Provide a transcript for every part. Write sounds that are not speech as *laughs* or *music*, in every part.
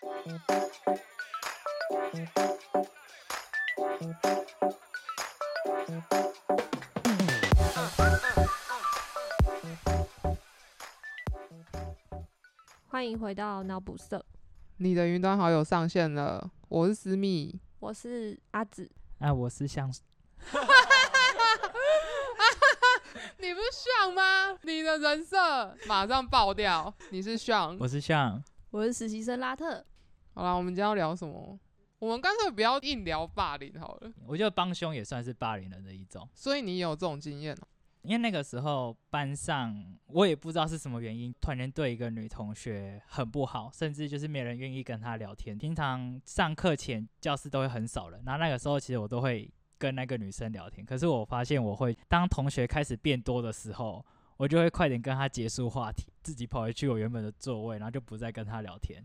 欢迎回到脑补社，你的云端好友上线了，我是思密。我是阿紫。哎、我是像 *laughs* 你不是像吗？你的人设马上爆掉，你是像。我是像我是实习生拉特。好啦，我们今天要聊什么？我们干脆不要硬聊霸凌好了。我觉得帮凶也算是霸凌人的一种，所以你有这种经验哦、因为那个时候班上我也不知道是什么原因，突然间对一个女同学很不好，甚至就是没人愿意跟她聊天。平常上课前教室都会很少人，然后那个时候其实我都会跟那个女生聊天，可是我发现我会当同学开始变多的时候，我就会快点跟她结束话题，自己跑回去我原本的座位，然后就不再跟她聊天。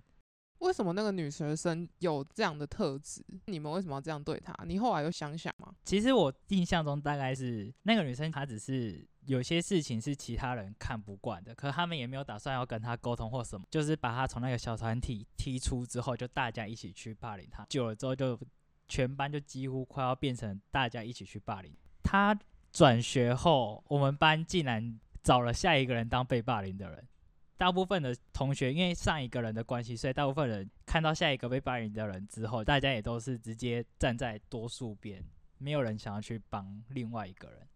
为什么那个女学生有这样的特质？你们为什么要这样对她？你后来有想想吗？其实我印象中大概是那个女生，她只是有些事情是其他人看不惯的，可他们也没有打算要跟她沟通或什么，就是把她从那个小团体踢出之后，就大家一起去霸凌她。久了之后，就全班就几乎快要变成大家一起去霸凌她。转学后，我们班竟然找了下一个人当被霸凌的人。大部分的同学因为上一个人的关系，所以大部分人看到下一个被霸凌的人之后，大家也都是直接站在多数边，没有人想要去帮另外一个人。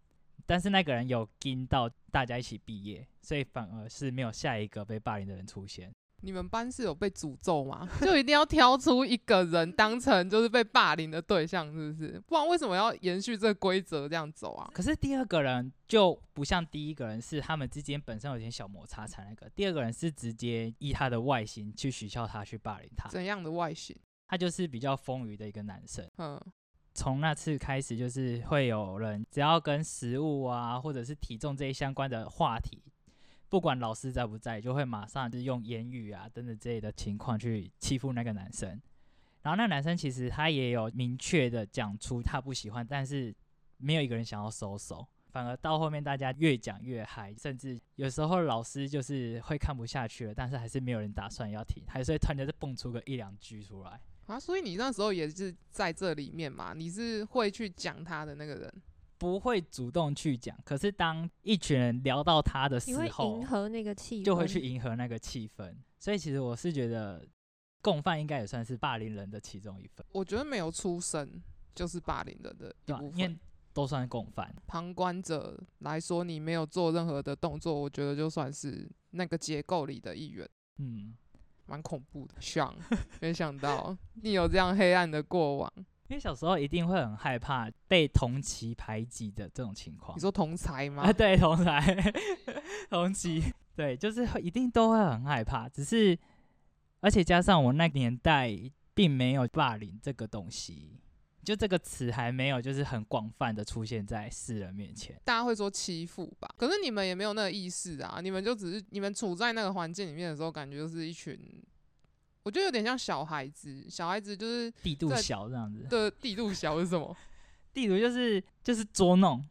但是那个人有跟到大家一起毕业，所以反而是没有下一个被霸凌的人出现。你们班是有被诅咒吗？*laughs* 就一定要挑出一个人当成就是被霸凌的对象，是不是？不然为什么要延续这个规则这样走啊？可是第二个人就不像第一个人，是他们之间本身有点小摩擦才那个。第二个人是直接依他的外形去取笑他，去霸凌他。怎样的外形？他就是比较丰腴的一个男生。嗯，从那次开始，就是会有人只要跟食物啊，或者是体重这一相关的话题，不管老师在不在，就会马上就用言语啊等等之类的情况去欺负那个男生。然后那男生其实他也有明确的讲出他不喜欢，但是没有一个人想要收手，反而到后面大家越讲越嗨，甚至有时候老师就是会看不下去了，但是还是没有人打算要停，还是会突然间就蹦出个一两句出来。啊，所以你那时候也是在这里面嘛？你是会去讲他的那个人？不会主动去讲，可是当一群人聊到他的你会时候迎，合那个气氛，就会去迎合那个气氛。所以其实我是觉得，共犯应该也算是霸凌人的其中一份，我觉得没有出声就是霸凌人的一对吧、部因为。都算共犯。旁观者来说，你没有做任何的动作，我觉得就算是那个结构里的一员，嗯，蛮恐怖的。想，没想到你有这样黑暗的过往。因为小时候一定会很害怕被同期排挤的这种情况你。说同才吗啊，？对，同才 *laughs* 同期，对，就是一定都会很害怕。只是，而且加上我那个年代并没有霸凌这个东西，就这个词还没有就是很广泛的出现在世人面前。大家会说欺负吧，可是你们也没有那个意识啊，你们就只是你们处在那个环境里面的时候，感觉就是一群，我觉得有点像小孩子，小孩子就是地度小这样子，的地度小是什么？*laughs* 地图就是就是捉弄，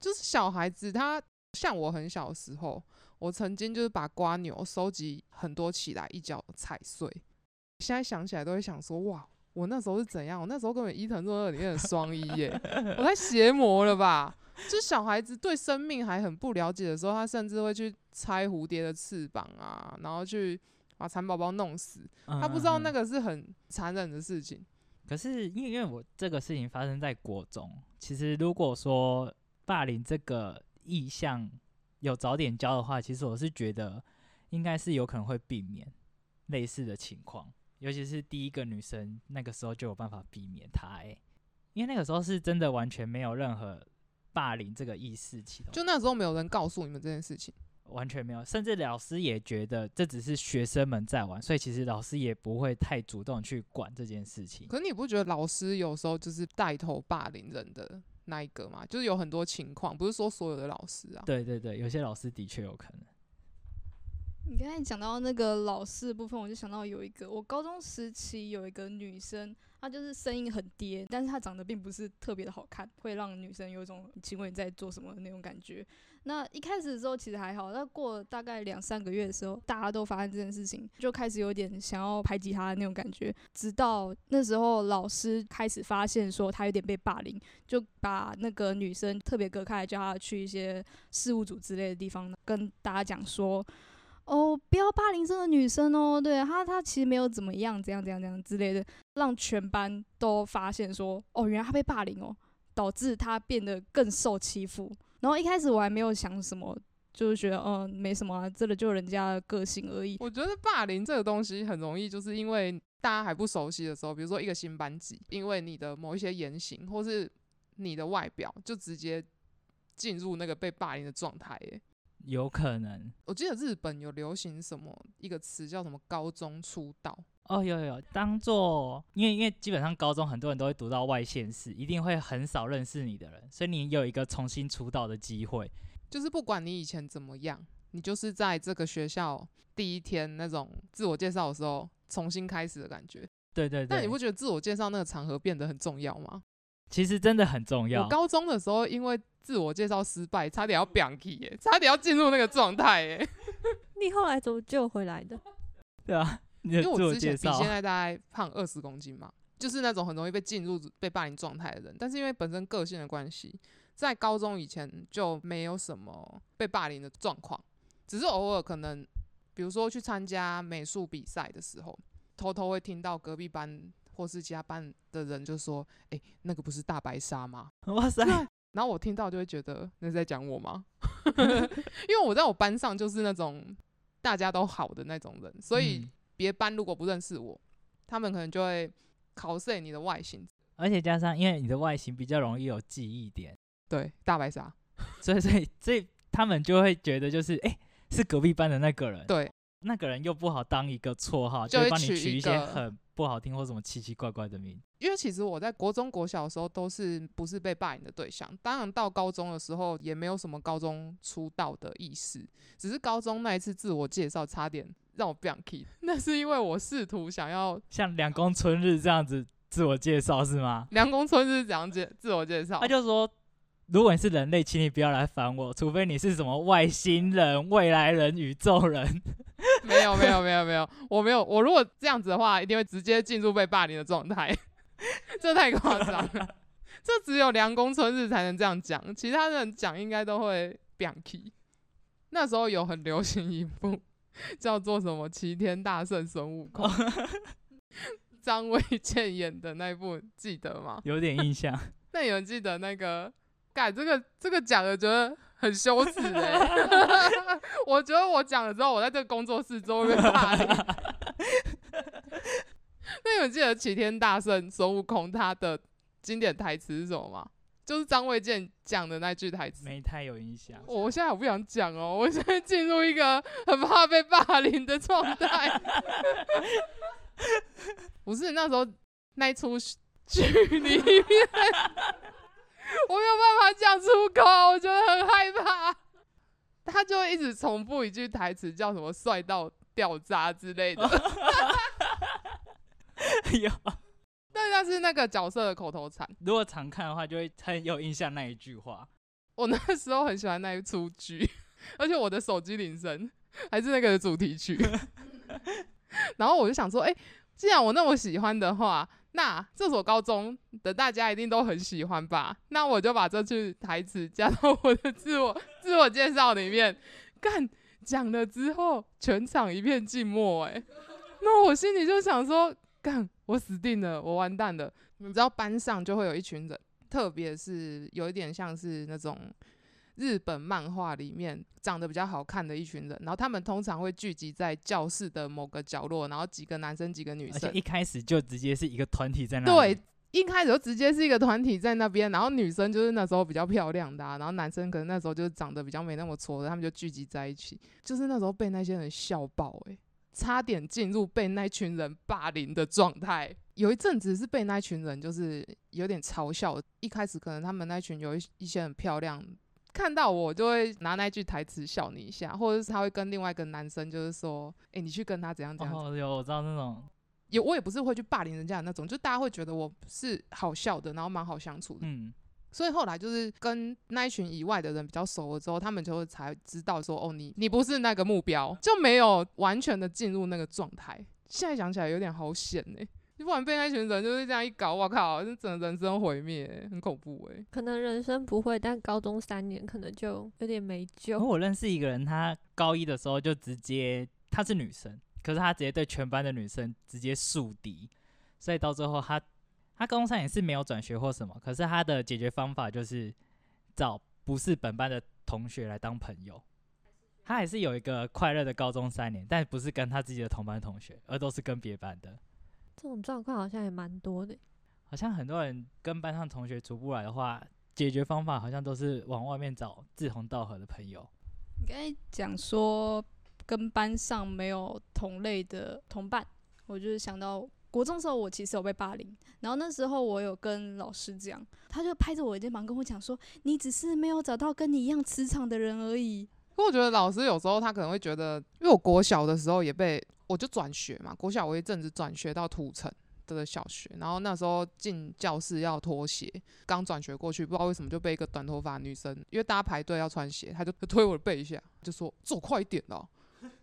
就是小孩子他像我很小的时候，我曾经就是把瓜牛收集很多起来，一脚踩碎。现在想起来都会想说，哇，我那时候是怎样？我那时候根本伊藤润二里面的双一耶，我太邪魔了吧？就是小孩子对生命还很不了解的时候，他甚至会去拆蝴蝶的翅膀啊，然后去把蚕宝宝弄死。他不知道那个。是很残忍的事情。可是因为因为我这个事情发生在国中，其实如果说霸凌这个意向有早点教的话，其实我是觉得应该是有可能会避免类似的情况，尤其是第一个女生那个时候就有办法避免她、欸，因为那个时候是真的完全没有任何霸凌这个意识起头，就那时候没有人告诉你们这件事情。完全没有，甚至老师也觉得这只是学生们在玩，所以其实老师也不会太主动去管这件事情。可是你不觉得老师有时候就是带头霸凌人的那一个吗？就是有很多情况，不是说所有的老师啊。对对对，有些老师的确有可能。你刚才讲到那个老师的部分，我就想到有一个，我高中时期有一个女生，她就是声音很嗲，但是她长得并不是特别的好看，会让女生有一种请问你在做什么的那种感觉。那一开始的时候其实还好，那过了大概两三个月的时候，大家都发现这件事情，就开始有点想要排挤她的那种感觉。直到那时候，老师开始发现说她有点被霸凌，就把那个女生特别隔开来，叫她去一些事务组之类的地方，跟大家讲说。哦，不要霸凌这个女生哦，对她，她其实没有怎么样，怎样怎样怎样之类的，让全班都发现说，哦，原来她被霸凌哦，导致她变得更受欺负。然后一开始我还没有想什么，就是觉得，嗯，没什么啊，这个就人家的个性而已。我觉得霸凌这个东西很容易，就是因为大家还不熟悉的时候，比如说一个新班级，因为你的某一些言行或是你的外表，就直接进入那个被霸凌的状态，诶。有可能，我记得日本有流行什么一个词叫什么“高中出道”哦，有有有，当做因为因为基本上高中很多人都会读到外县市，一定会很少认识你的人，所以你有一个重新出道的机会。就是不管你以前怎么样，你就是在这个学校第一天那种自我介绍的时候重新开始的感觉。对对对。但你不觉得自我介绍那个场合变得很重要吗？其实真的很重要。我高中的时候因为。自我介绍失败，差点要表气耶，差点要进入那个状态耶。*laughs* 你后来怎么救回来的？对啊，因为我之前比现在大概胖二十公斤嘛，就是那种很容易被进入被霸凌状态的人。但是因为本身个性的关系，在高中以前就没有什么被霸凌的状况，只是偶尔可能，比如说去参加美术比赛的时候，偷偷会听到隔壁班或是其他班的人就说：“哎，那个不是大白鲨吗？*laughs* ”哇塞！然后我听到就会觉得那是在讲我吗？*laughs* 因为我在我班上就是那种大家都好的那种人，所以别班如果不认识我，他们可能就会考试你的外形，而且加上因为你的外形比较容易有记忆点，对大白鲨，*laughs* 所以所以所以他们就会觉得就是哎是隔壁班的那个人，对，那个人又不好当一个绰号，就会帮你取一些很。不好听或什么奇奇怪怪的名，因为其实我在国中、国小的时候都是不是被霸凌的对象。当然到高中的时候也没有什么高中出道的意识，只是高中那一次自我介绍差点让我不想 k。*laughs* 那是因为我试图想要像两公春日这样子自我介绍是吗？*laughs* 两公春日怎样介自我介绍？他就说。如果你是人类，请你不要来烦我，除非你是什么外星人、未来人、宇宙人。*laughs* 没有，没有，没有，没有，我没有。我如果这样子的话，一定会直接进入被霸凌的状态。*laughs* 这太夸张了，这只有梁公春日才能这样讲，其他人讲应该都会扁气。那时候有很流行一部叫做什么《齐天大圣孙悟空》，*laughs* 张卫健演的那部，记得吗？*laughs* 有点印象。那有人记得那个？改这个这个讲的觉得很羞耻哎，我觉得我讲了之后，我在这个工作室周围霸凌。*laughs* 那你们记得齐天大圣孙悟空他的经典台词是什么吗？就是张卫健讲的那句台词。没太有印象。我现在我不想讲哦，我现在进入一个很怕被霸凌的状态。不是那时候那一出剧里面。我没有办法讲出口，我觉得很害怕。他就一直重复一句台词，叫什么“帅到掉渣”之类的。*laughs* *laughs* 有，但那是那个角色的口头禅。如果常看的话，就会很有印象那一句话。我那时候很喜欢那一出剧，*laughs* 而且我的手机铃声还是那个主题曲。*laughs* 然后我就想说，哎，既然我那么喜欢的话。那这所高中的大家一定都很喜欢吧？那我就把这句台词加到我的自我自我介绍里面。干讲了之后，全场一片静默。哎，那我心里就想说，干我死定了，我完蛋了。你知道班上就会有一群人，特别是有一点像是那种。日本漫画里面长得比较好看的一群人，然后他们通常会聚集在教室的某个角落，然后几个男生几个女生，一开始就直接是一个团体在那。对，一开始就直接是一个团体在那边，然后女生就是那时候比较漂亮的，然后男生可能那时候就是长得比较没那么挫的，他们就聚集在一起，就是那时候被那些人笑爆，诶，差点进入被那群人霸凌的状态。有一阵子是被那群人就是有点嘲笑，一开始可能他们那群有一一些很漂亮。看到我就会拿那句台词笑你一下，或者是他会跟另外一个男生就是说，哎、你去跟他怎样怎样。哦，有我知道那种，也我也不是会去霸凌人家的那种，就大家会觉得我是好笑的，然后蛮好相处的。嗯，所以后来就是跟那一群以外的人比较熟了之后，他们就会才知道说，哦，你你不是那个目标，就没有完全的进入那个状态。现在想起来有点好险呢、你不然被那群人就是这样一搞，我靠，这整个人生毁灭欸、很恐怖哎、可能人生不会，但高中三年可能就有点没救。我认识一个人，他高一的时候就直接，她是女生，可是她直接对全班的女生直接树敌，所以到最后她她高中三年是没有转学或什么，可是他的解决方法就是找不是本班的同学来当朋友。他还是有一个快乐的高中三年，但不是跟他自己的同班同学，而都是跟别班的。这种状况好像也蛮多的。好像很多人跟班上同学处不来的话，解决方法好像都是往外面找志同道合的朋友。你刚才讲说跟班上没有同类的同伴，我就是想到国中的时候，我其实有被霸凌，然后那时候我有跟老师讲，他就拍着我的肩膀跟我讲说：“你只是没有找到跟你一样磁场的人而已。可我觉得老师有时候他可能会觉得，因为我国小的时候也被我就转学嘛，国小我一阵子转学到土城的小学，然后那时候进教室要脱鞋，刚转学过去，不知道为什么就被一个短头发女生，因为大家排队要穿鞋，她就推我的背一下，就说走快一点哦，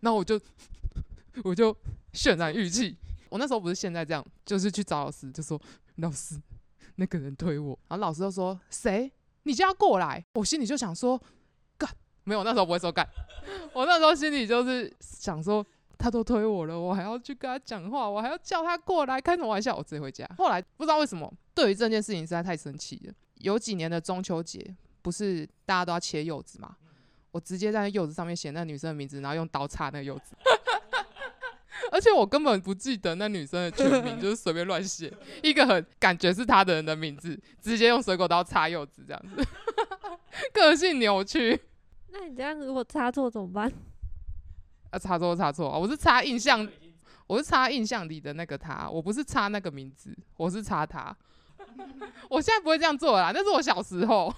然后我就 *laughs* 我就渲染语气，我那时候不是现在这样，就是去找老师，就说老师那个人推我，然后老师就说谁？你就要过来，我心里就想说干。没有，那时候不会说干。*laughs* 我那时候心里就是想说，他都推我了，我还要去跟他讲话，我还要叫他过来，开什么玩笑？我直接回家。后来不知道为什么，对于这件事情实在太生气了。有几年的中秋节，不是大家都要切柚子嘛？我直接在柚子上面写那女生的名字，然后用刀插那个柚子。而且我根本不记得那女生的全名，*laughs* 就是随便乱写一个很感觉是她的人的名字，直接用水果刀插柚子这样子，*laughs* 个性扭曲。那你这样如果插错怎么办？*laughs* 啊，插错插错啊！我是插印象，我是插印象里的那个他，我不是插那个名字，我是插他。我现在不会这样做啦，那是我小时候。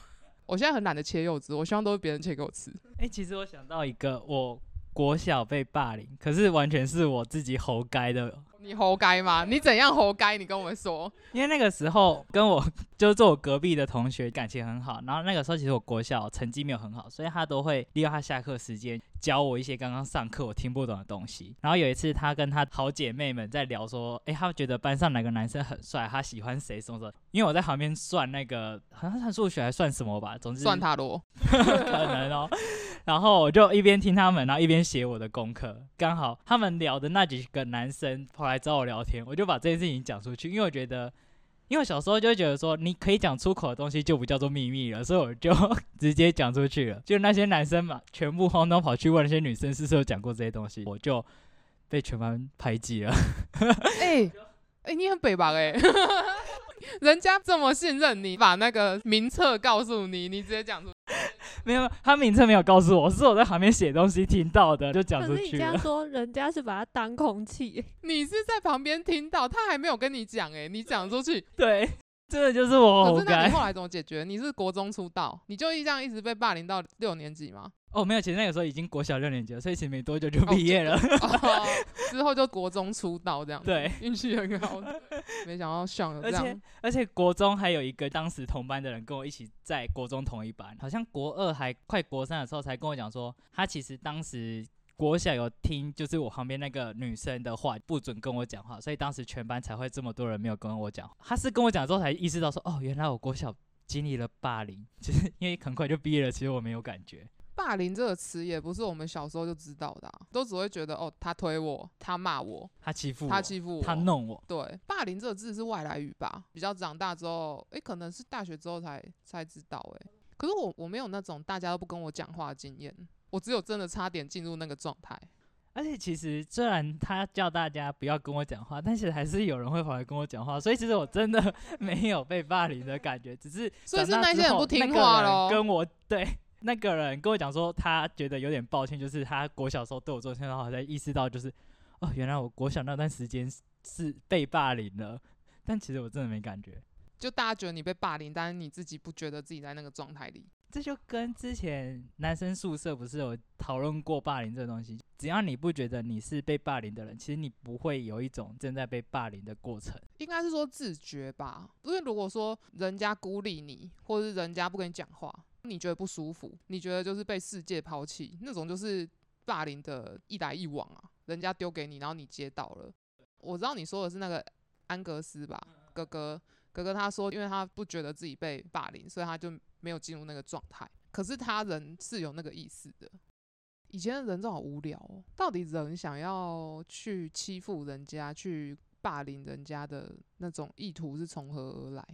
我现在很懒得切柚子，我希望都是别人切给我吃。哎、其实我想到一个，我国小被霸凌，可是完全是我自己活该的，你活该吗？你怎样活该？你跟我们说。因为那个时候跟我就是坐我隔壁的同学感情很好，然后那个时候其实我国小成绩没有很好，所以他都会利用他下课时间教我一些刚刚上课我听不懂的东西。然后有一次他跟他好姐妹们在聊说，哎，他们觉得班上哪个男生很帅，他喜欢谁什么的。因为我在旁边算那个好像算数学还算什么吧，总之 *laughs* 算他罗，可能哦。然后我就一边听他们，然后一边写我的功课。刚好他们聊的那几个男生跑来找我聊天，我就把这件事情讲出去，因为我觉得，因为小时候就觉得说，你可以讲出口的东西就不叫做秘密了，所以我就直接讲出去了。*laughs* 就那些男生嘛，全部慌张跑去问那些女生是不是讲过这些东西，我就被全班排挤了。*laughs* 哎、哎、你很北吧哎、*laughs* 人家这么信任你，把那个名册告诉你，你直接讲出。*laughs* 没有，他名称没有告诉我，是我在旁边写东西听到的，就讲可是你出去了。*laughs* 这样说，人家是把它当空气。你是在旁边听到，他还没有跟你讲哎、你讲出去，对，真的就是我可是那你。后来怎么解决？你是国中出道，你就这样一直被霸凌到六年级吗？哦，没有，其实那个时候已经国小六年级了，所以其实没多久就毕业了。哦，*laughs* 之后就国中出道这样。，对，运气很好。没想到像有这而且样，而且国中还有一个当时同班的人跟我一起在国中同一班，好像国二还快国三的时候才跟我讲说，他其实当时国小有听就是我旁边那个女生的话，不准跟我讲话，所以当时全班才会这么多人没有跟我讲话。他是跟我讲之后才意识到说，哦，原来我国小经历了霸凌，其实因为很快就毕业了，其实我没有感觉。霸凌这个词也不是我们小时候就知道的啊、都只会觉得哦，他推我，他骂我，他欺负我，他欺负我，他弄我，对，霸凌这个字是外来语吧？比较长大之后，诶，可能是大学之后才才知道、诶，可是我我没有那种大家都不跟我讲话的经验，我只有真的差点进入那个状态。而且其实虽然他叫大家不要跟我讲话，但是还是有人会跑来跟我讲话，所以其实我真的 *laughs* 没有被霸凌的感觉，只是所以是那些人不听话咯跟我对那个人跟我讲说，他觉得有点抱歉，就是他国小时候对我做这些，然后才意识到就是哦，原来我国小那段时间是是被霸凌了，但其实我真的没感觉。就大家觉得你被霸凌，但是你自己不觉得自己在那个状态里。这就跟之前男生宿舍不是有讨论过霸凌这个东西？只要你不觉得你是被霸凌的人，其实你不会有一种正在被霸凌的过程。应该是说自觉吧，因为如果说人家孤立你，或者是人家不跟你讲话，你觉得不舒服，你觉得就是被世界抛弃，那种就是霸凌的一来一往啊，人家丢给你，然后你接到了。我知道你说的是那个安格斯吧，哥哥，哥哥他说，因为他不觉得自己被霸凌，所以他就。没有进入那个状态，可是他人是有那个意思的。以前的人真好无聊哦，到底人想要去欺负人家、去霸凌人家的那种意图是从何而来？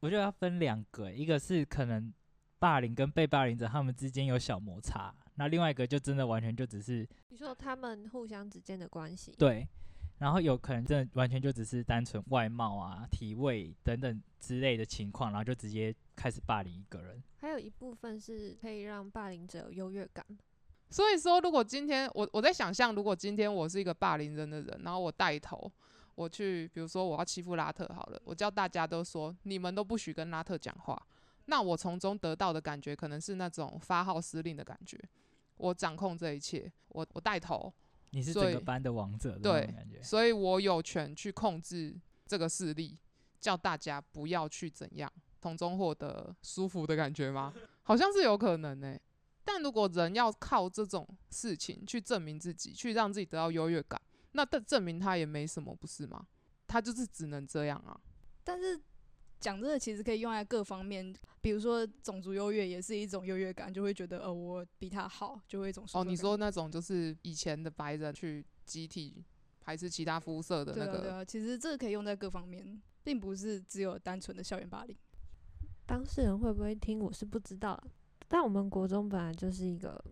我觉得要分两个，一个是可能霸凌跟被霸凌者他们之间有小摩擦，那另外一个就真的完全就只是你说他们互相之间的关系。对。然后有可能真的完全就只是单纯外貌啊、体味等等之类的情况，然后就直接开始霸凌一个人。还有一部分是可以让霸凌者有优越感。所以说，如果今天我我在想象，如果今天我是一个霸凌人的人，然后我带头，我去，比如说我要欺负拉特好了，我叫大家都说你们都不许跟拉特讲话，那我从中得到的感觉可能是那种发号施令的感觉，我掌控这一切，我我带头。你是整个班的王者，对，所以我有权去控制这个势力，叫大家不要去怎样，从中获得舒服的感觉吗？*laughs* 好像是有可能呢。但如果人要靠这种事情去证明自己，去让自己得到优越感，那证证明他也没什么，不是吗？他就是只能这样啊。但是。讲这个其实可以用在各方面，比如说种族优越也是一种优越感，就会觉得呃我比他好，就会一种哦，你说那种就是以前的白人去集体排斥其他肤色的那个，对啊，其实这个可以用在各方面，并不是只有单纯的校园霸凌。当事人会不会听我是不知道，但我们国中本来就是一个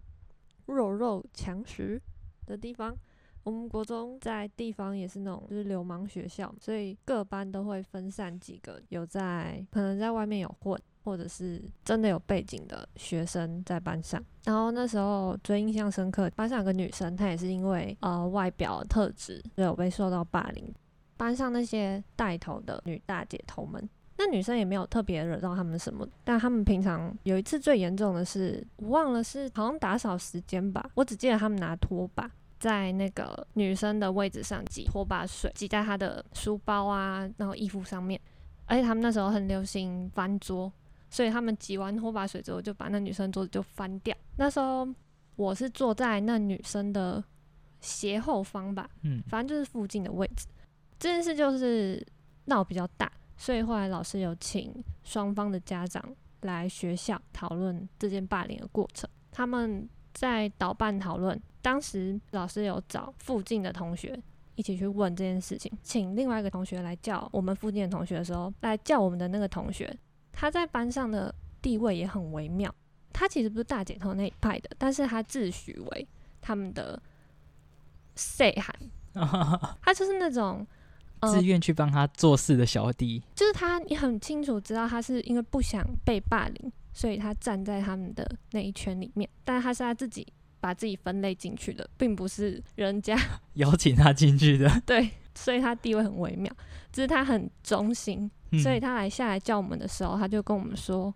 弱肉强食的地方。我们国中在地方也是那种就是流氓学校，所以各班都会分散几个有在可能在外面有混，或者是真的有背景的学生在班上。然后那时候最印象深刻，班上有个女生，她也是因为呃外表特质有被受到霸凌。班上那些带头的女大姐头们，那女生也没有特别惹到他们什么，但他们平常有一次最严重的是，我忘了是好像打扫时间吧，我只记得他们拿拖把。在那个女生的位置上挤拖把水，挤在她的书包啊，然后衣服上面。而且他们那时候很流行翻桌，所以他们挤完拖把水之后，就把那女生桌子就翻掉。那时候我是坐在那女生的斜后方吧，嗯，反正就是附近的位置。这件事就是闹比较大，所以后来老师有请双方的家长来学校讨论这件霸凌的过程。他们在导办讨论。当时老师有找附近的同学一起去问这件事情，请另外一个同学来叫我们附近的同学的时候，来叫我们的那个同学，他在班上的地位也很微妙。他其实不是大姐头那一派的，但是他自诩为他们的 say *laughs* 喊，他就是那种自愿去帮他做事的小弟。就是他，你很清楚知道他是因为不想被霸凌，所以他站在他们的那一圈里面，但是他是他自己。把自己分类进去的，并不是人家 *laughs* 邀请他进去的。对，所以他地位很微妙，只是他很忠心，所以他来下来叫我们的时候，他就跟我们说：“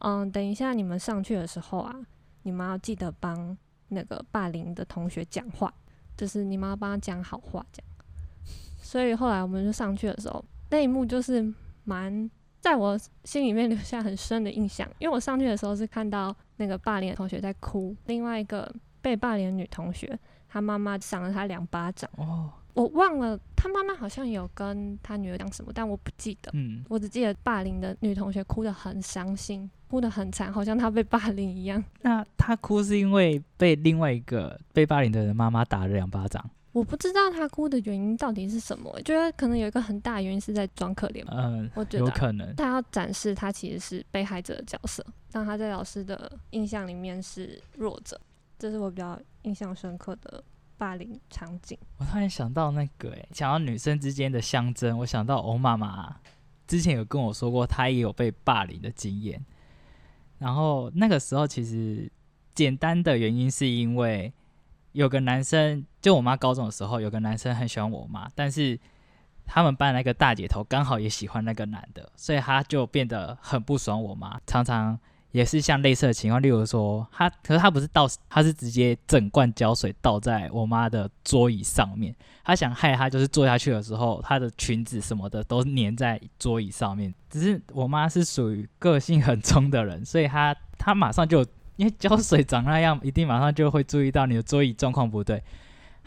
嗯，等一下你们上去的时候啊，你们要记得帮那个霸凌的同学讲话，就是你们要帮他讲好话，这样。”所以后来我们就上去的时候，那一幕就是蛮。在我心里面留下很深的印象，因为我上去的时候是看到那个霸凌的同学在哭，另外一个被霸凌的女同学，她妈妈赏了她两巴掌。哦，我忘了他妈妈好像有跟他女儿讲什么，但我不记得。嗯，我只记得霸凌的女同学哭得很伤心，哭得很惨，好像她被霸凌一样。那她哭是因为被另外一个被霸凌的人妈妈打了两巴掌？我不知道她哭的原因到底是什么，觉得可能有一个很大原因是在装可怜。嗯，我觉得有可能他要展示他其实是被害者的角色，让他在老师的印象里面是弱者，这是我比较印象深刻的霸凌场景。我突然想到那个，哎，想到女生之间的相争，我想到欧妈妈之前有跟我说过，她也有被霸凌的经验。然后那个时候其实简单的原因是因为。有个男生，就我妈高中的时候，有个男生很喜欢我妈，但是他们班那个大姐头刚好也喜欢那个男的，所以他就变得很不爽我妈，常常也是像类似的情况，例如说他，可是他不是倒，他是直接整罐胶水倒在我妈的桌椅上面。他想害她，就是坐下去的时候，她的裙子什么的都粘在桌椅上面。只是我妈是属于个性很冲的人，所以她她马上就因为胶水长那样，一定马上就会注意到你的桌椅状况不对。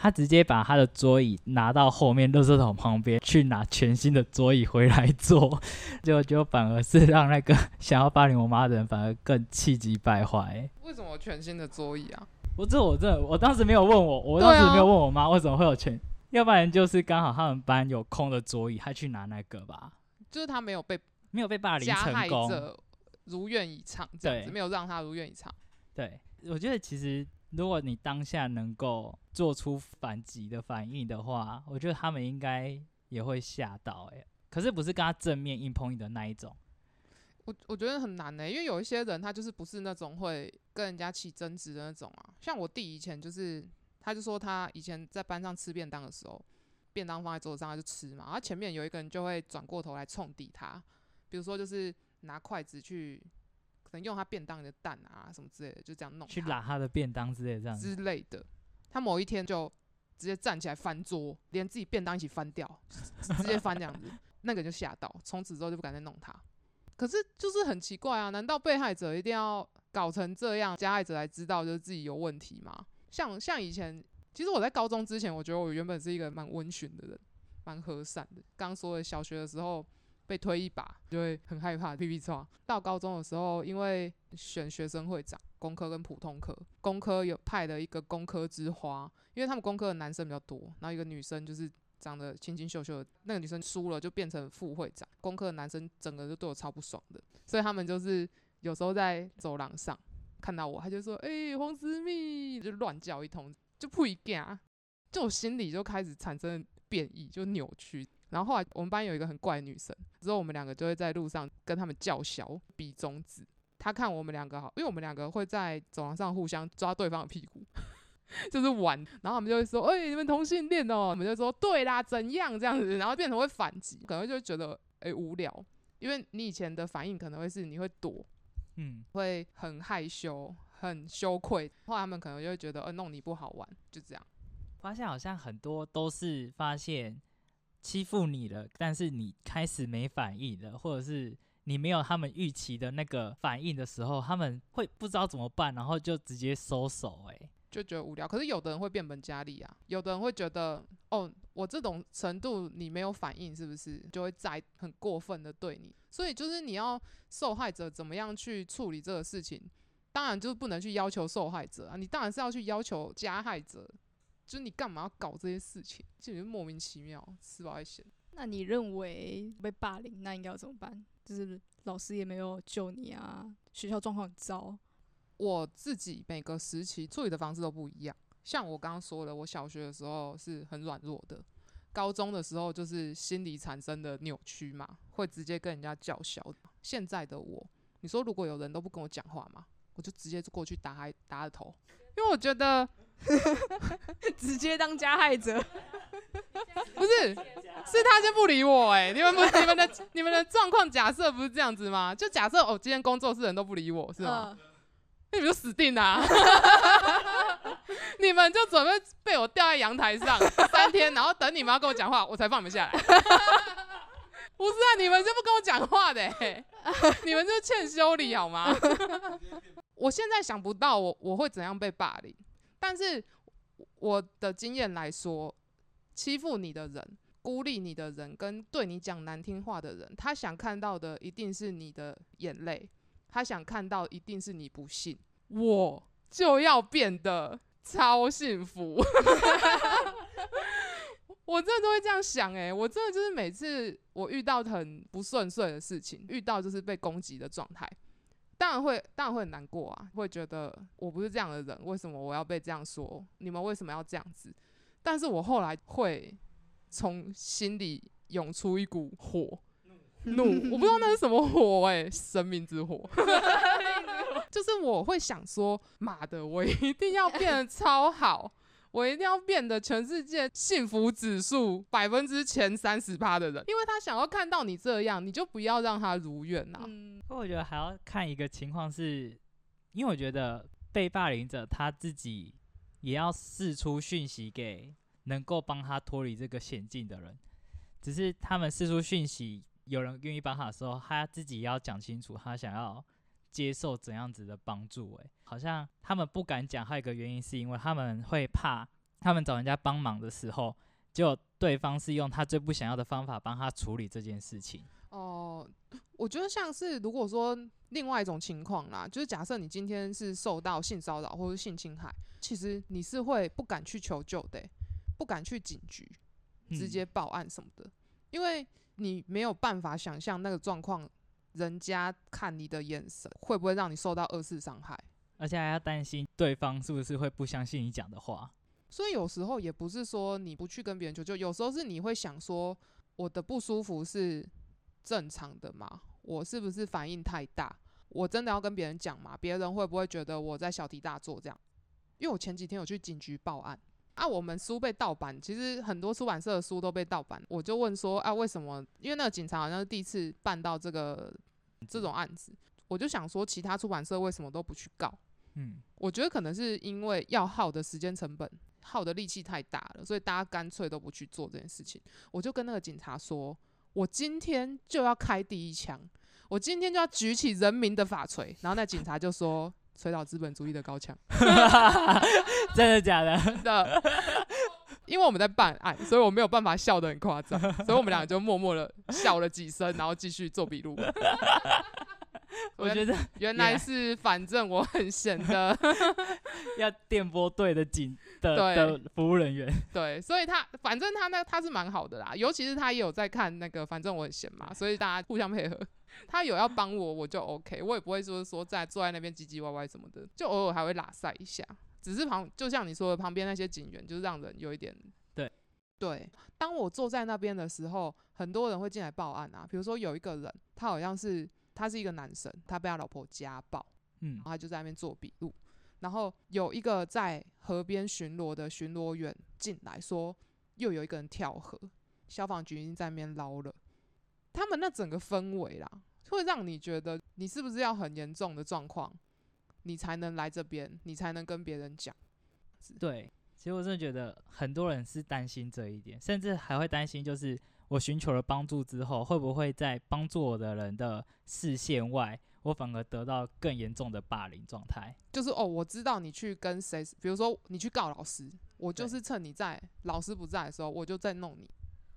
他直接把他的桌椅拿到后面垃圾桶旁边去拿全新的桌椅回来坐，*laughs* 就就反而是让那个想要霸凌我妈的人反而更气急败坏。为什么全新的桌椅啊？不是我这我当时没有问我，我当时没有问我妈为什么会有全，要不然就是刚好他们班有空的桌椅，他去拿那个吧。就是他没有被没有被霸凌加成功，害者如愿以偿，这样子对没有让他如愿以偿。对，我觉得其实如果你当下能够做出反击的反应的话，我觉得他们应该也会吓到哎、可是不是跟他正面硬碰硬的那一种，我我觉得很难呢、因为有一些人他就是不是那种会跟人家起争执的那种啊。像我弟以前就是，他就说他以前在班上吃便当的时候，便当放在桌子上他就吃嘛，然后前面有一个人就会转过头来冲抵他，比如说就是拿筷子去，可能用他便当里的蛋啊什么之类的，就这样弄去拉他的便当之类的这样。之类的。他某一天就直接站起来翻桌，连自己便当一起翻掉，直接翻这样子，*laughs* 那个就吓到，从此之后就不敢再弄他。可是就是很奇怪啊，难道被害者一定要搞成这样，加害者才知道就是自己有问题吗？像像以前，其实我在高中之前，我觉得我原本是一个蛮温驯的人，蛮和善的。刚说的小学的时候被推一把，就会很害怕，屁屁抓。到高中的时候，因为选学生会长，工科跟普通科，工科有派了一个工科之花，因为他们工科的男生比较多，然后一个女生就是长得清清秀秀的，那个女生输了就变成副会长，工科的男生整个就对我超不爽的，所以他们就是有时候在走廊上看到我，他就说：“哎、黄思密”，就乱叫一通，就不一样，就我心里就开始产生变异，就扭曲。然后后来我们班有一个很怪的女生，之后我们两个就会在路上跟他们叫嚣，比中指。她看我们两个好，因为我们两个会在走廊上互相抓对方的屁股，*laughs* 就是玩。然后他们就会说：“哎、你们同性恋哦。”我们就说：“对啦，怎样这样子？”然后变成会反击，可能就觉得哎、无聊，因为你以前的反应可能会是你会躲，嗯，会很害羞、很羞愧。后来他们可能就会觉得，呃，弄你不好玩，就这样。发现好像很多都是发现欺负你了，但是你开始没反应了，或者是你没有他们预期的那个反应的时候，他们会不知道怎么办，然后就直接收手、欸。就觉得无聊。可是有的人会变本加厉啊，有的人会觉得，哦，我这种程度你没有反应，是不是就会再很过分的对你？所以就是你要受害者怎么样去处理这个事情，当然就是不能去要求受害者啊，你当然是要去要求加害者。就是你干嘛要搞这些事情？就是莫名其妙，吃饱还嫌。那你认为被霸凌，那应该要怎么办？就是老师也没有救你啊，学校状况很糟。我自己每个时期处理的方式都不一样。像我刚刚说的，我小学的时候是很软弱的，高中的时候就是心理产生的扭曲嘛，会直接跟人家叫嚣。现在的我，你说如果有人都不跟我讲话嘛，我就直接过去打他打他的头，因为我觉得 *laughs* 直接当加害者，*laughs* 不是，是他先不理我哎、你们不你们的你们的状况假设不是这样子吗？就假设哦，今天工作室人都不理我是吗？嗯那你们就死定了、啊，*laughs* 你们就准备被我吊在阳台上三天，然后等你们要跟我讲话，我才放你们下来。不是啊，你们就不跟我讲话的、欸，你们就欠修理好吗？我现在想不到我我会怎样被霸凌，但是我的经验来说，欺负你的人、孤立你的人，跟对你讲难听话的人，他想看到的一定是你的眼泪，他想看到一定是你不幸，我就要变得超幸福。*laughs* 我真的都会这样想诶、我真的就是每次我遇到很不顺遂的事情，遇到就是被攻击的状态，当然会当然会很难过啊，会觉得我不是这样的人，为什么我要被这样说？你们为什么要这样子？但是我后来会从心里涌出一股火，怒，*laughs* 我不知道那是什么火诶、生命之火。*laughs* 就是我会想说，妈的，我一定要变得超好，我一定要变得全世界幸福指数百分之前三十趴的人，因为他想要看到你这样，你就不要让他如愿呐、嗯，不过我觉得还要看一个情况是，因为我觉得被霸凌者他自己也要释出讯息给能够帮他脱离这个险境的人，只是他们释出讯息，有人愿意帮他的时候，他自己也要讲清楚他想要接受怎样子的帮助。诶，好像他们不敢讲，还有一个原因是因为他们会怕，他们找人家帮忙的时候，就对方是用他最不想要的方法帮他处理这件事情。哦，我觉得像是如果说另外一种情况啦，就是假设你今天是受到性骚扰或者性侵害，其实你是会不敢去求救的欸、不敢去警局直嗯接报案什么的，因为你没有办法想象那个状况，人家看你的眼神会不会让你受到二次伤害。而且还要担心对方是不是会不相信你讲的话。所以有时候也不是说你不去跟别人求救，有时候是你会想说，我的不舒服是正常的吗？我是不是反应太大？我真的要跟别人讲吗？别人会不会觉得我在小题大做这样？因为我前几天有去警局报案啊，我们书被盗版，其实很多出版社的书都被盗版，我就问说啊，为什么？因为那个警察好像是第一次办到这个这种案子，我就想说，其他出版社为什么都不去告？嗯，我觉得可能是因为要耗的时间成本、耗的力气太大了，所以大家干脆都不去做这件事情。我就跟那个警察说，我今天就要开第一枪，我今天就要举起人民的法锤。然后那警察就说，锤倒资本主义的高墙。*laughs* 真的假的？*laughs* 真的，因为我们在办案，所以我没有办法笑得很夸张，所以我们两个就默默的笑了几声，然后继续做笔录。*laughs* 我觉得原来是反正我很闲的，要电波队的警的对的服务人员，*laughs* 对，所以他反正他那他是蛮好的啦，尤其是他也有在看那个，反正我很闲嘛，所以大家互相配合。*laughs* 他有要帮我，我就 OK，我也不会说说在坐在那边唧唧歪歪什么的，就偶尔还会拉塞一下。只是旁就像你说的，旁边那些警员就是让人有一点对对。当我坐在那边的时候，很多人会进来报案啊，比如说有一个人，他好像是他是一个男生，他被他老婆家暴，嗯然后他就在那边做笔录。然后有一个在河边巡逻的巡逻员进来说，又有一个人跳河，消防局已经在那边捞了。他们那整个氛围啦，会让你觉得你是不是要很严重的状况，你才能来这边，你才能跟别人讲。对，其实我真的觉得很多人是担心这一点，甚至还会担心，就是我寻求了帮助之后，会不会在帮助我的人的视线外，我反而得到更严重的霸凌状态？就是哦，我知道你去跟谁，比如说你去告老师，我就是趁你在老师不在的时候，我就在弄你。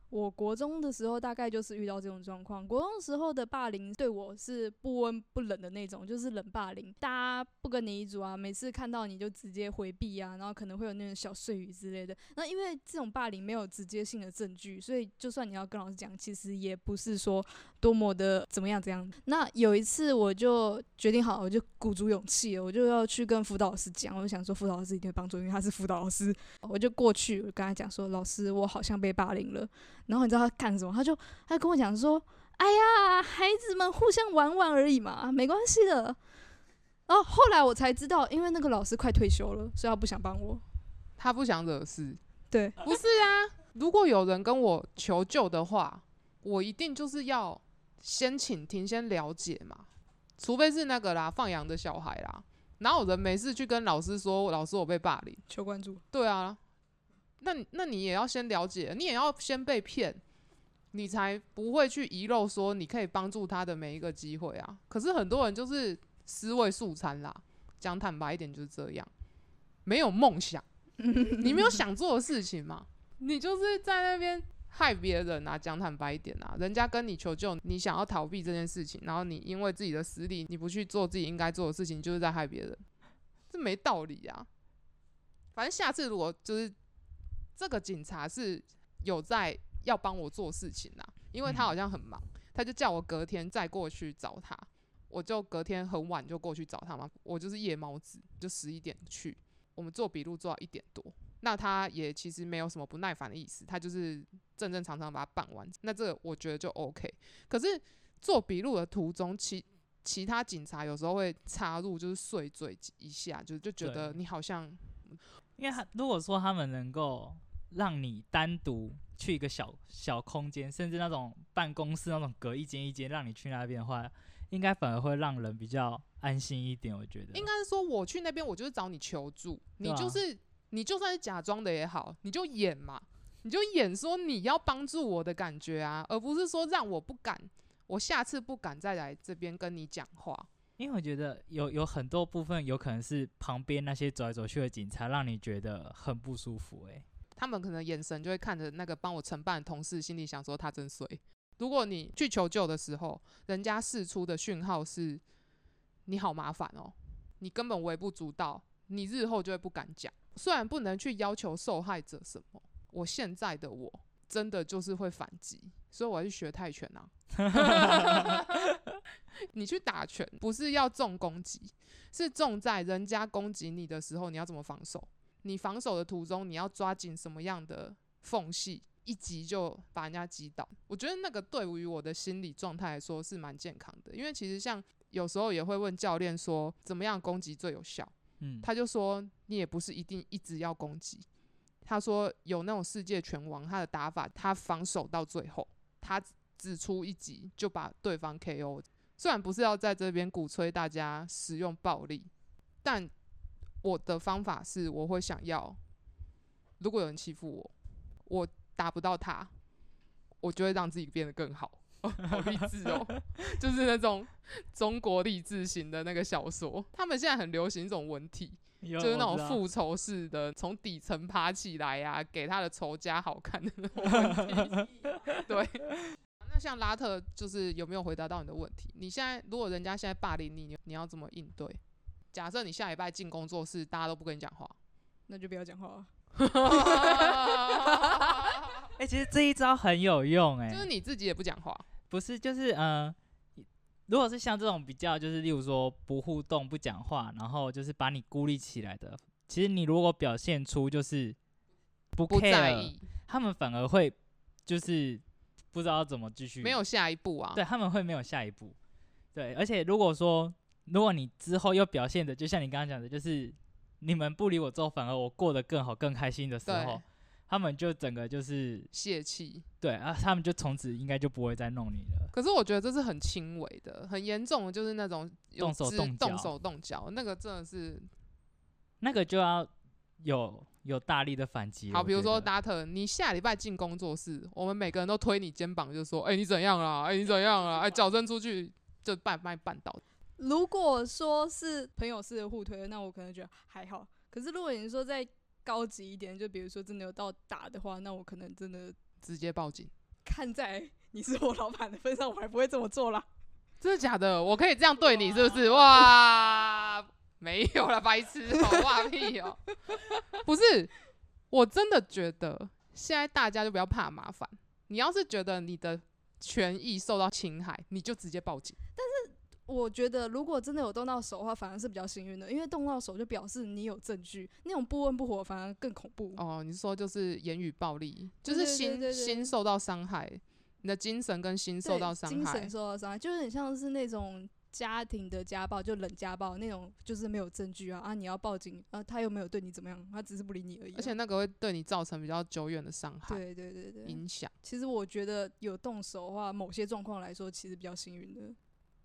我国中的时候大概就是遇到这种状况。国中时候的霸凌对我是不温不冷的那种，就是冷霸凌，大家不跟你一组啊，每次看到你就直接回避啊，然后可能会有那种小碎语之类的。那因为这种霸凌没有直接性的证据，所以就算你要跟老师讲，其实也不是说多么的怎么样怎样。那有一次我就决定好，我就鼓足勇气，我就要去跟辅导老师讲，我就想说辅导老师一定会帮助，因为他是辅导老师。*laughs* 我就过去，我跟他讲说，老师，我好像被霸凌了。然后你知道他干什么？他就他跟我讲说：“哎呀，孩子们互相玩玩而已嘛，没关系的。”然后后来我才知道，因为那个老师快退休了，所以他不想帮我。他不想惹事，对，不是啊，如果有人跟我求救的话，我一定就是要先倾听，先了解嘛。除非是那个啦，放羊的小孩啦，哪有人没事去跟老师说，老师我被霸凌？求关注。对啊，那那你也要先了解，你也要先被骗，你才不会去遗漏说你可以帮助他的每一个机会啊。可是很多人就是思维素餐啦，讲坦白一点就是这样，没有梦想。你没有想做的事情嘛？你就是在那边害别人啊！讲坦白一点啊，人家跟你求救，你想要逃避这件事情，然后你因为自己的实力，你不去做自己应该做的事情，就是在害别人，这没道理啊！反正下次如果就是这个警察是有在要帮我做事情啊，因为他好像很忙，他就叫我隔天再过去找他，我就隔天很晚就过去找他嘛，我就是夜猫子，就十一点去。我们做笔录做到一点多，那他也其实没有什么不耐烦的意思，他就是正正常常把它办完。那这个我觉得就 OK。可是做笔录的途中，其其他警察有时候会插入，就是碎嘴一下，就就觉得你好像因为他如果说他们能够让你单独去一个小小空间，甚至那种办公室那种隔一间一间，让你去那边的话，应该反而会让人比较安心一点。我觉得应该是说我去那边，我就是找你求助，你就是你就算是假装的也好，你就演嘛，你就演说你要帮助我的感觉啊，而不是说让我不敢，我下次不敢再来这边跟你讲话。因为我觉得有有很多部分有可能是旁边那些走来走去的警察让你觉得很不舒服、欸。他们可能眼神就会看着那个帮我承办的同事，心里想说他真衰。如果你去求救的时候，人家释出的讯号是你好麻烦哦，你根本微不足道，你日后就会不敢讲。虽然不能去要求受害者什么，我现在的我真的就是会反击，所以我要去学泰拳啊。*laughs* 你去打拳不是要重攻击，是重在人家攻击你的时候，你要怎么防守。你防守的途中，你要抓紧什么样的缝隙，一击就把人家击倒。我觉得那个对于我的心理状态来说是蛮健康的，因为其实像有时候也会问教练说，怎么样攻击最有效？嗯，他就说你也不是一定一直要攻击。他说有那种世界拳王，他的打法他防守到最后，他只出一击就把对方 KO。虽然不是要在这边鼓吹大家使用暴力，但我的方法是，我会想要，如果有人欺负我，我打不到他，我就会让自己变得更好。*laughs* 好励志哦，就是那种中国励志型的那个小说，他们现在很流行一种文体，就就是那种复仇式的，从底层爬起来呀、给他的仇家好看的那种。*laughs* 对，那像拉特，就是有没有回答到你的问题？你现在如果人家现在霸凌你，你你要怎么应对？假设你下礼拜进工作室，大家都不跟你讲话，那就不要讲话了。*laughs* 哎、其实这一招很有用、哎，就是你自己也不讲话，不是，就是嗯、呃如果是像这种比较，就是例如说不互动、不讲话，然后就是把你孤立起来的，其实你如果表现出就是不不 care，在意，他们反而会就是不知道怎么继续，没有下一步啊。对，他们会没有下一步。对，而且如果说如果你之后又表现的，就像你刚刚讲的，就是你们不理我之后，反而我过得更好、更开心的时候对，他们就整个就是泄气。对啊，他们就从此应该就不会再弄你了。可是我觉得这是很轻微的，很严重的就是那种有动手肢动脚动手动脚，那个真的是那个就要有有大力的反击。好。比如说觉得 Data，你下礼拜进工作室，我们每个人都推你肩膀，就说：“哎、你怎样啦？哎、你怎样啦？哎、脚伸出去就把把你绊倒。如果说是朋友式的互推，那我可能觉得还好。可是如果你说再高级一点，就比如说真的有到打的话，那我可能真的直接报警。看在你是我老板的份上，我还不会这么做啦。真的假的？我可以这样对你是不是？哇，没有了，白痴，好哇屁哦、*laughs* 不是，我真的觉得现在大家就不要怕麻烦。你要是觉得你的权益受到侵害，你就直接报警。我觉得如果真的有动到手的话，反而是比较幸运的，因为动到手就表示你有证据，那种不温不火反而更恐怖。哦，你是说就是言语暴力，就是心心受到伤害，你的精神跟心受到伤害精神。受到伤害，就是很像是那种家庭的家暴，就冷家暴那种，就是没有证据啊啊，你要报警啊，他又没有对你怎么样，他只是不理你而已啊、而且那个会对你造成比较久远的伤害对对对对，影响。其实我觉得有动手的话，某些状况来说，其实比较幸运的，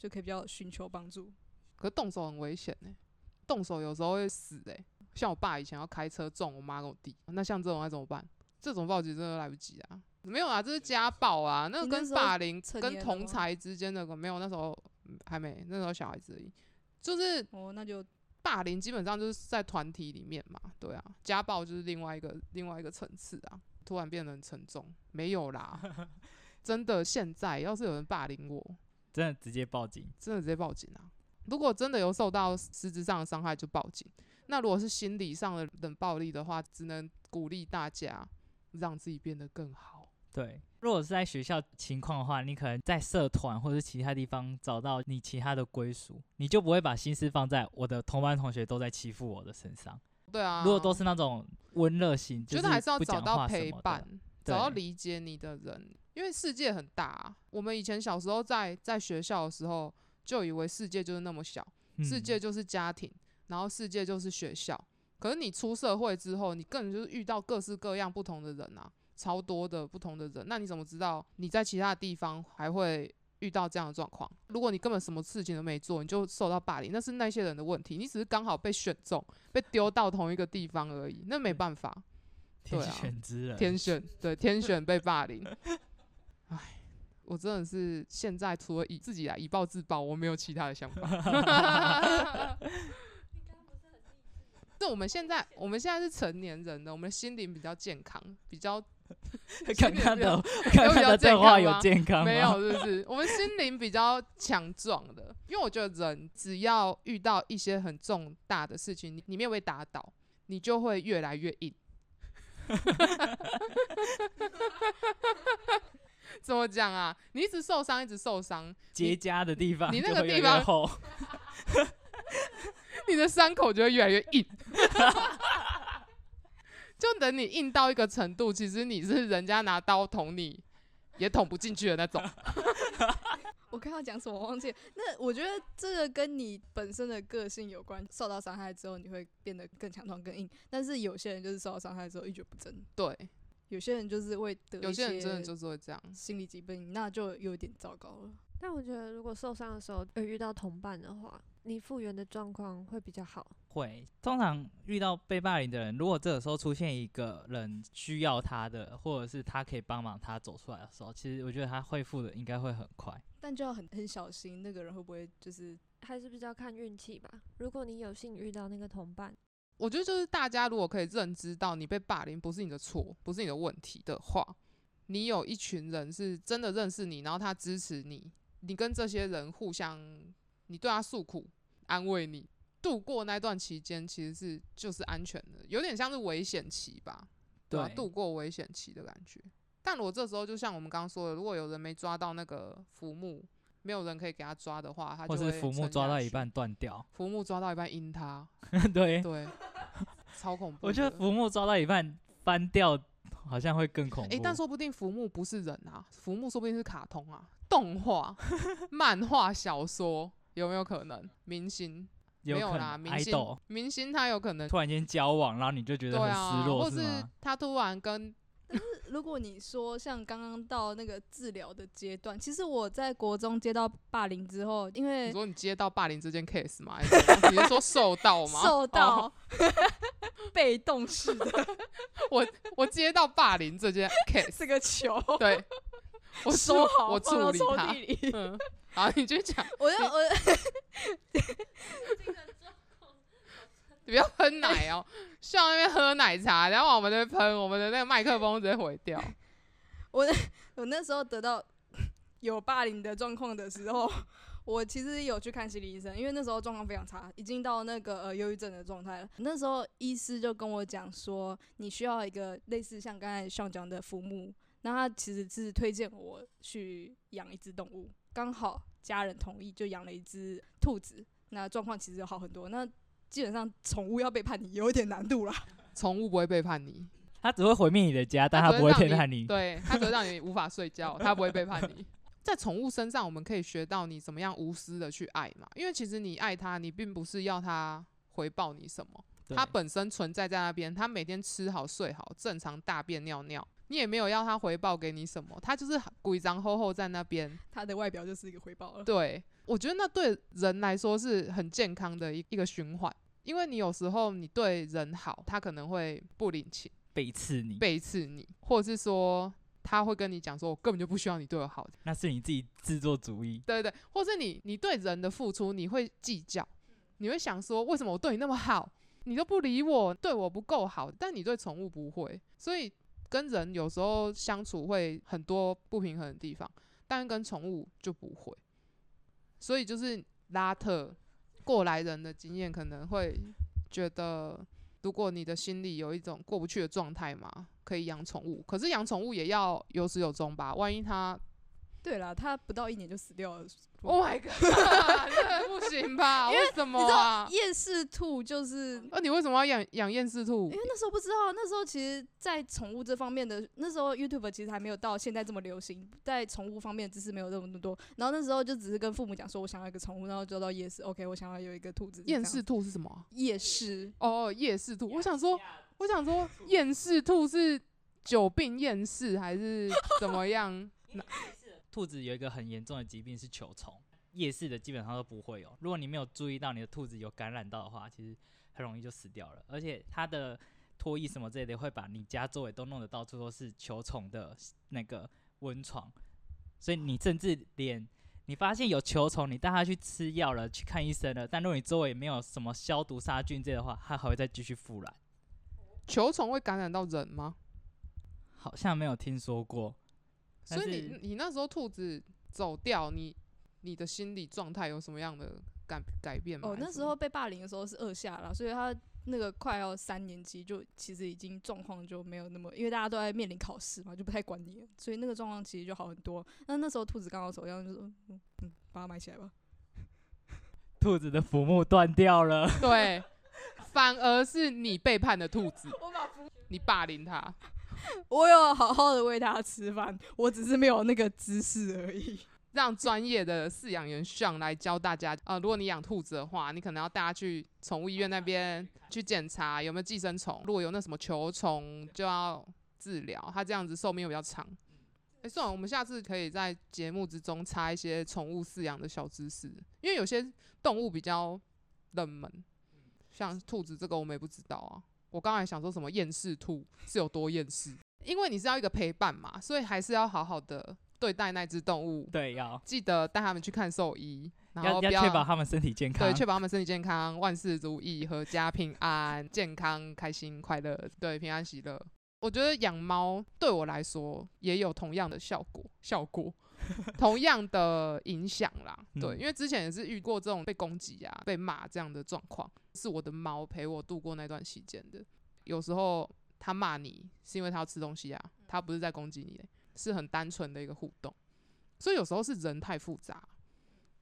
就可以比较寻求帮助。可是动手很危险呢、动手有时候会死哎、像我爸以前要开车撞我妈跟我弟，那像这种该怎么办？这种报警真的来不及啊！没有啊，这是家暴啊，那个跟霸凌、跟同才之间的没有，那时候嗯还没，那时候小孩子而已。就是哦，那就霸凌基本上就是在团体里面嘛，对啊，家暴就是另外一个另外一个层次啊，突然变得很沉重，没有啦，*laughs* 真的现在要是有人霸凌我，真的直接报警。真的直接报警啊！如果真的有受到实质上的伤害，就报警。那如果是心理上的冷暴力的话，只能鼓励大家让自己变得更好。对，如果是在学校情况的话，你可能在社团或者是其他地方找到你其他的归属，你就不会把心思放在我的同班同学都在欺负我的身上。对啊，如果都是那种温热型，就觉得还是要找到陪伴，找到理解你的人，因为世界很大啊、我们以前小时候在在学校的时候，就以为世界就是那么小，世嗯界就是家庭，然后世界就是学校。可是你出社会之后，你更就是遇到各式各样不同的人啊，超多的不同的人，那你怎么知道你在其他地方还会遇到这样的状况？如果你根本什么事情都没做，你就受到霸凌，那是那些人的问题，你只是刚好被选中，被丢到同一个地方而已，那没办法，天选之人，天选对天选被霸凌，*laughs* 唉，我真的是现在除了以自己来以暴制暴，我没有其他的想法。*laughs* 这我们现在我们现在是成年人了，我们的心灵比较健康，比较 *laughs* 刚刚的有刚刚比较健的对话有健康？没有，是不是？我们心灵比较强壮的，因为我觉得人只要遇到一些很重大的事情，你你没有被打倒，你就会越来越硬。*laughs* *laughs* 怎么讲啊？你一直受伤，一直受伤，结痂的地方你那个地方 *laughs* 你的伤口就会越来越硬。*laughs* 就等你硬到一个程度，其实你是人家拿刀捅你也捅不进去的那种。我刚刚讲什么忘记了？那我觉得这个跟你本身的个性有关。受到伤害之后，你会变得更强壮、更硬。但是有些人就是受到伤害之后一蹶不振，对，有些人就是会得有些人真的就是会这样。心理疾病，那就有点糟糕了。但我觉得如果受伤的时候有遇到同伴的话，你复原的状况会比较好。会，通常遇到被霸凌的人，如果这个时候出现一个人需要他的，或者是他可以帮忙他走出来的时候，其实我觉得他恢复的应该会很快。但就要很很小心，那个人会不会就是还是比较看运气吧。如果你有幸遇到那个同伴，我觉得就是大家如果可以认知到你被霸凌不是你的错，不是你的问题的话，你有一群人是真的认识你，然后他支持你，你跟这些人互相，你对他诉苦，安慰你，度过那段期间其实是就是安全的，有点像是危险期吧，对吧、对度过危险期的感觉。但我这时候就像我们刚刚说的，如果有人没抓到那个浮木，没有人可以给他抓的话，他就是浮木抓到一半断掉，浮木抓到一半阴他，*laughs* 对，对，超恐怖。我觉得浮木抓到一半翻掉，好像会更恐怖。诶，但说不定浮木不是人啊，浮木说不定是卡通啊，动画、*laughs* 漫画、小说，有没有可能？明星有没有啦，能明星明星他有可能突然间交往，然后你就觉得很失落，或是吗？他突然跟如果你说像刚刚到那个治疗的阶段，其实我在国中接到霸凌之后，因你为说你接到霸凌这件 case 吗？还是你是说受到吗？受到、哦 *laughs* 被动式的 *laughs* 我我接到霸凌这件 case，这个球，*laughs* 对，我收好我处理它。屉里，嗯，好，你就讲，我就我你不要喷奶哦，笑那边喝奶茶，然后往我们那边喷，我们的那个麦克风直接毁掉。*laughs* 我 *laughs* 我那时候得到有霸凌的状况的时候，我其实有去看心理医生，因为那时候状况非常差，已经到那个呃忧郁症的状态了。那时候医师就跟我讲说，你需要一个类似像刚才上讲的浮木，那他其实是推荐我去养一只动物，刚好家人同意，就养了一只兔子，那状况其实有好很多。那基本上宠物要背叛你有一点难度啦。宠物不会背叛你，它只会毁灭你的家，但它不会背叛你。对，它只会让你无法睡觉，*laughs* 它不会背叛你。在宠物身上，我们可以学到你怎么样无私的去爱嘛，因为其实你爱它，你并不是要它回报你什么，它本身存在在那边，它每天吃好睡好，正常大便尿尿，你也没有要它回报给你什么，它就是鬼张厚厚在那边。它的外表就是一个回报了。对，我觉得那对人来说是很健康的一一个循环，因为你有时候你对人好，他可能会不领情。背刺你，背刺你，或者是说他会跟你讲说，我根本就不需要你对我好，那是你自己自作主意。对对对，或是你你对人的付出你会计较，你会想说为什么我对你那么好，你都不理我，对我不够好，但你对宠物不会，所以跟人有时候相处会很多不平衡的地方，但跟宠物就不会，所以就是拉特过来人的经验可能会觉得。如果你的心里有一种过不去的状态嘛，可以养宠物。可是养宠物也要有始有终吧，万一它对啦，它不到一年就死掉了。*laughs* Oh my god，*laughs* 这不行吧？为什么你知道啊？厌世兔就是啊，你为什么要养养厌世兔因？为那时候不知道，那时候其实，在宠物这方面的，那时候 YouTube 其实还没有到现在这么流行，在宠物方面的知识没有这么多。然后那时候就只是跟父母讲说，我想要一个宠物，然后就到夜市，OK，我想要有一个兔子。厌世兔是什么啊？夜市，哦，夜视兔。我想说，*laughs* 我想说，厌世兔是久病厌世还是怎么样？兔子有一个很严重的疾病是球虫，夜市的基本上都不会有。如果你没有注意到你的兔子有感染到的话，其实很容易就死掉了。而且它的脱衣什么之类的，会把你家周围都弄得到处都是球虫的那个温床，所以你甚至连你发现有球虫，你带它去吃药了，去看医生了，但如果你周围没有什么消毒杀菌这类的话，它还会再继续复燃。球虫会感染到人吗？好像没有听说过，所以你你那时候兔子走掉，你你的心理状态有什么样的改改变吗？哦，还是什么那时候被霸凌的时候是二下啦，所以他那个快要三年级就其实已经状况就没有那么，因为大家都在面临考试嘛，就不太管你了，所以那个状况其实就好很多。那那时候兔子刚好走掉，就说嗯嗯，把它埋起来吧。*laughs* 兔子的浮木断掉了。对，反而是你背叛了兔子，*laughs* 我把你霸凌它。*laughs* 我有好好的喂它吃饭，我只是没有那个姿势而已。*laughs* 让专业的饲养员上来教大家。呃，如果你养兔子的话，你可能要带它去宠物医院那边去检查有没有寄生虫，如果有那什么球虫，就要治疗。它这样子寿命比较长。哎、算了，我们下次可以在节目之中插一些宠物饲养的小知识，因为有些动物比较冷门，像兔子这个我们也不知道啊。我刚才想说什么厌世兔是有多厌世，因为你是要一个陪伴嘛，所以还是要好好的对待那只动物。对，要记得带他们去看兽医，然后要不要确保他们身体健康。对，确保他们身体健康，万事如意，阖家平安，健康、开心、快乐，对，平安喜乐。我觉得养猫对我来说也有同样的效果，效果 *laughs* 同样的影响啦。对，嗯因为之前也是遇过这种被攻击啊、被骂这样的状况，是我的猫陪我度过那段期间的。有时候它骂你是因为它要吃东西啊，它不是在攻击你、是很单纯的一个互动。所以有时候是人太复杂，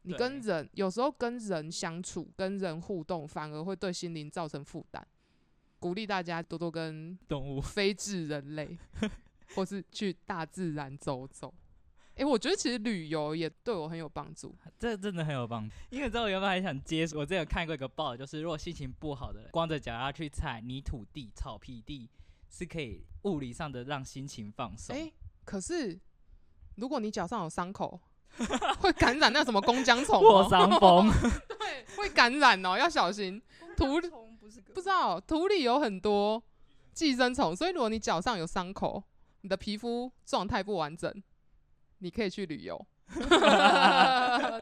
你跟人有时候跟人相处、跟人互动，反而会对心灵造成负担。鼓励大家多多跟动物非智人类，或是去大自然走走。诶、我觉得其实旅游也对我很有帮助。*laughs* 这真的很有帮助。因为你知道我原本还想接，我之前有看过一个报，就是如果心情不好的人，光着脚丫去踩泥土地、草皮地，是可以物理上的让心情放松。诶、可是如果你脚上有伤口，*laughs* 会感染那什么弓浆虫破哦，伤风，*laughs* 对，会感染哦，要小心。土虫不是不知道土里有很多寄生虫，所以如果你脚上有伤口，你的皮肤状态不完整，你可以去旅游。*laughs*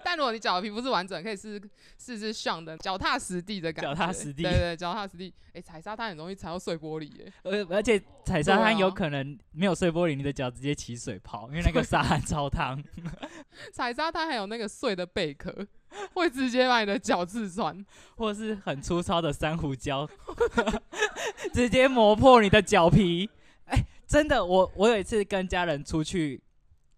但如果你脚的皮肤是完整，可以试试试上的脚踏实地的感觉。脚踏实地对对，脚踏实地。哎、踩沙滩很容易踩到碎玻璃耶。而而且踩沙滩有可能没有碎玻璃，你的脚直接起水泡，因为那个沙滩超烫。*laughs* 踩沙滩还有那个碎的贝壳，会直接把你的脚刺穿。或是很粗糙的珊瑚礁，*laughs* 直接磨破你的脚皮。哎、真的，我我有一次跟家人出去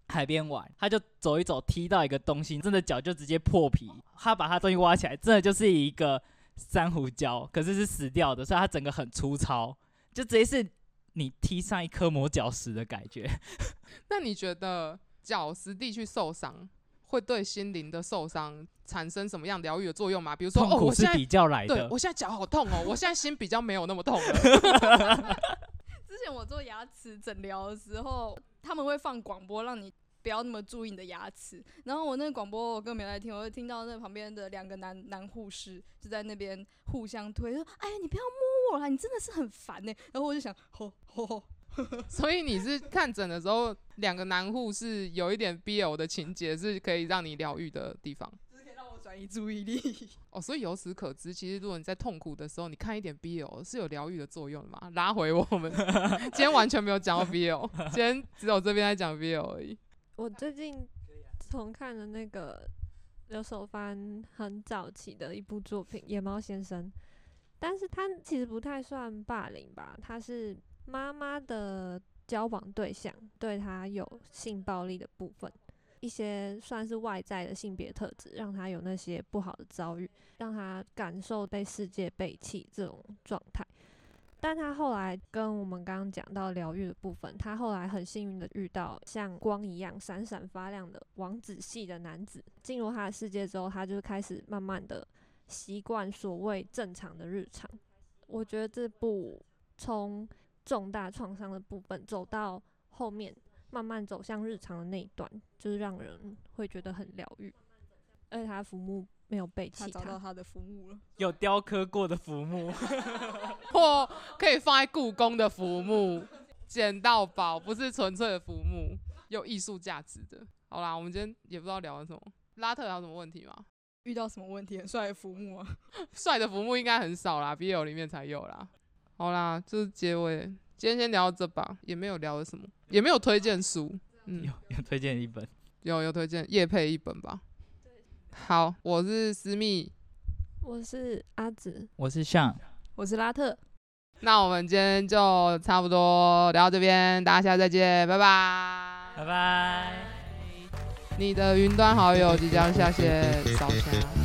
海边玩，他就走一走，踢到一个东西，真的脚就直接破皮。他把他东西挖起来，真的就是一个珊瑚礁，可是是死掉的，所以它整个很粗糙，就直接是你踢上一颗磨脚石的感觉。*laughs* 那你觉得脚实地去受伤，会对心灵的受伤产生什么样疗愈的作用吗？比如说，哦，痛苦我现在是比较来对的，我现在脚好痛哦，我现在心比较没有那么痛了。*laughs* *laughs* 之前我做牙齿诊疗的时候，他们会放广播，让你不要那么注意你的牙齿。然后我那个广播我根本没来听，我就听到那旁边的两个男男护士就在那边互相推，说：“哎呀，你不要摸我啦，你真的是很烦呢。”然后我就想，吼吼吼，所以你是看诊的时候，两个男护士有一点 BL 的情节，是可以让你疗愈的地方。转移注意力。哦，所以由此可知，其实如果你在痛苦的时候，你看一点 BL 是有疗愈的作用的嘛？拉回我们，今天完全没有讲到 BL，今天只有这边在讲 BL 而已。我最近重看了那个刘守藩很早期的一部作品《野猫先生》，但是他其实不太算霸凌吧，他是妈妈的交往对象对他有性暴力的部分，一些算是外在的性别特质，让他有那些不好的遭遇，让他感受被世界背弃这种状态。但他后来跟我们刚刚讲到疗愈的部分，他后来很幸运的遇到像光一样闪闪发亮的王子系的男子，进入他的世界之后，他就开始慢慢的习惯所谓正常的日常。我觉得这部从重大创伤的部分走到后面，慢慢走向日常的那一段，就是让人会觉得很疗愈，而且他浮木没有被弃他找到他的浮木了。有雕刻过的浮木，*laughs* 或可以放在故宫的浮木，捡到宝，不是纯粹的浮木，有艺术价值的。好啦，我们今天也不知道聊了什么。拉特还有什么问题吗？遇到什么问题？很帅的服务啊！*laughs* 帅的浮木应该很少啦，BL 里面才有啦。好啦，就是结尾，今天先聊到这吧，也没有聊了什么，也没有推荐书。嗯有，有推荐一本，*laughs* 有有推荐叶配一本吧。好，我是思密，我是阿紫，我是向，我是拉特，那我们今天就差不多聊到这边，大家下次再见，拜拜。拜拜。你的云端好友即将下线，扫下。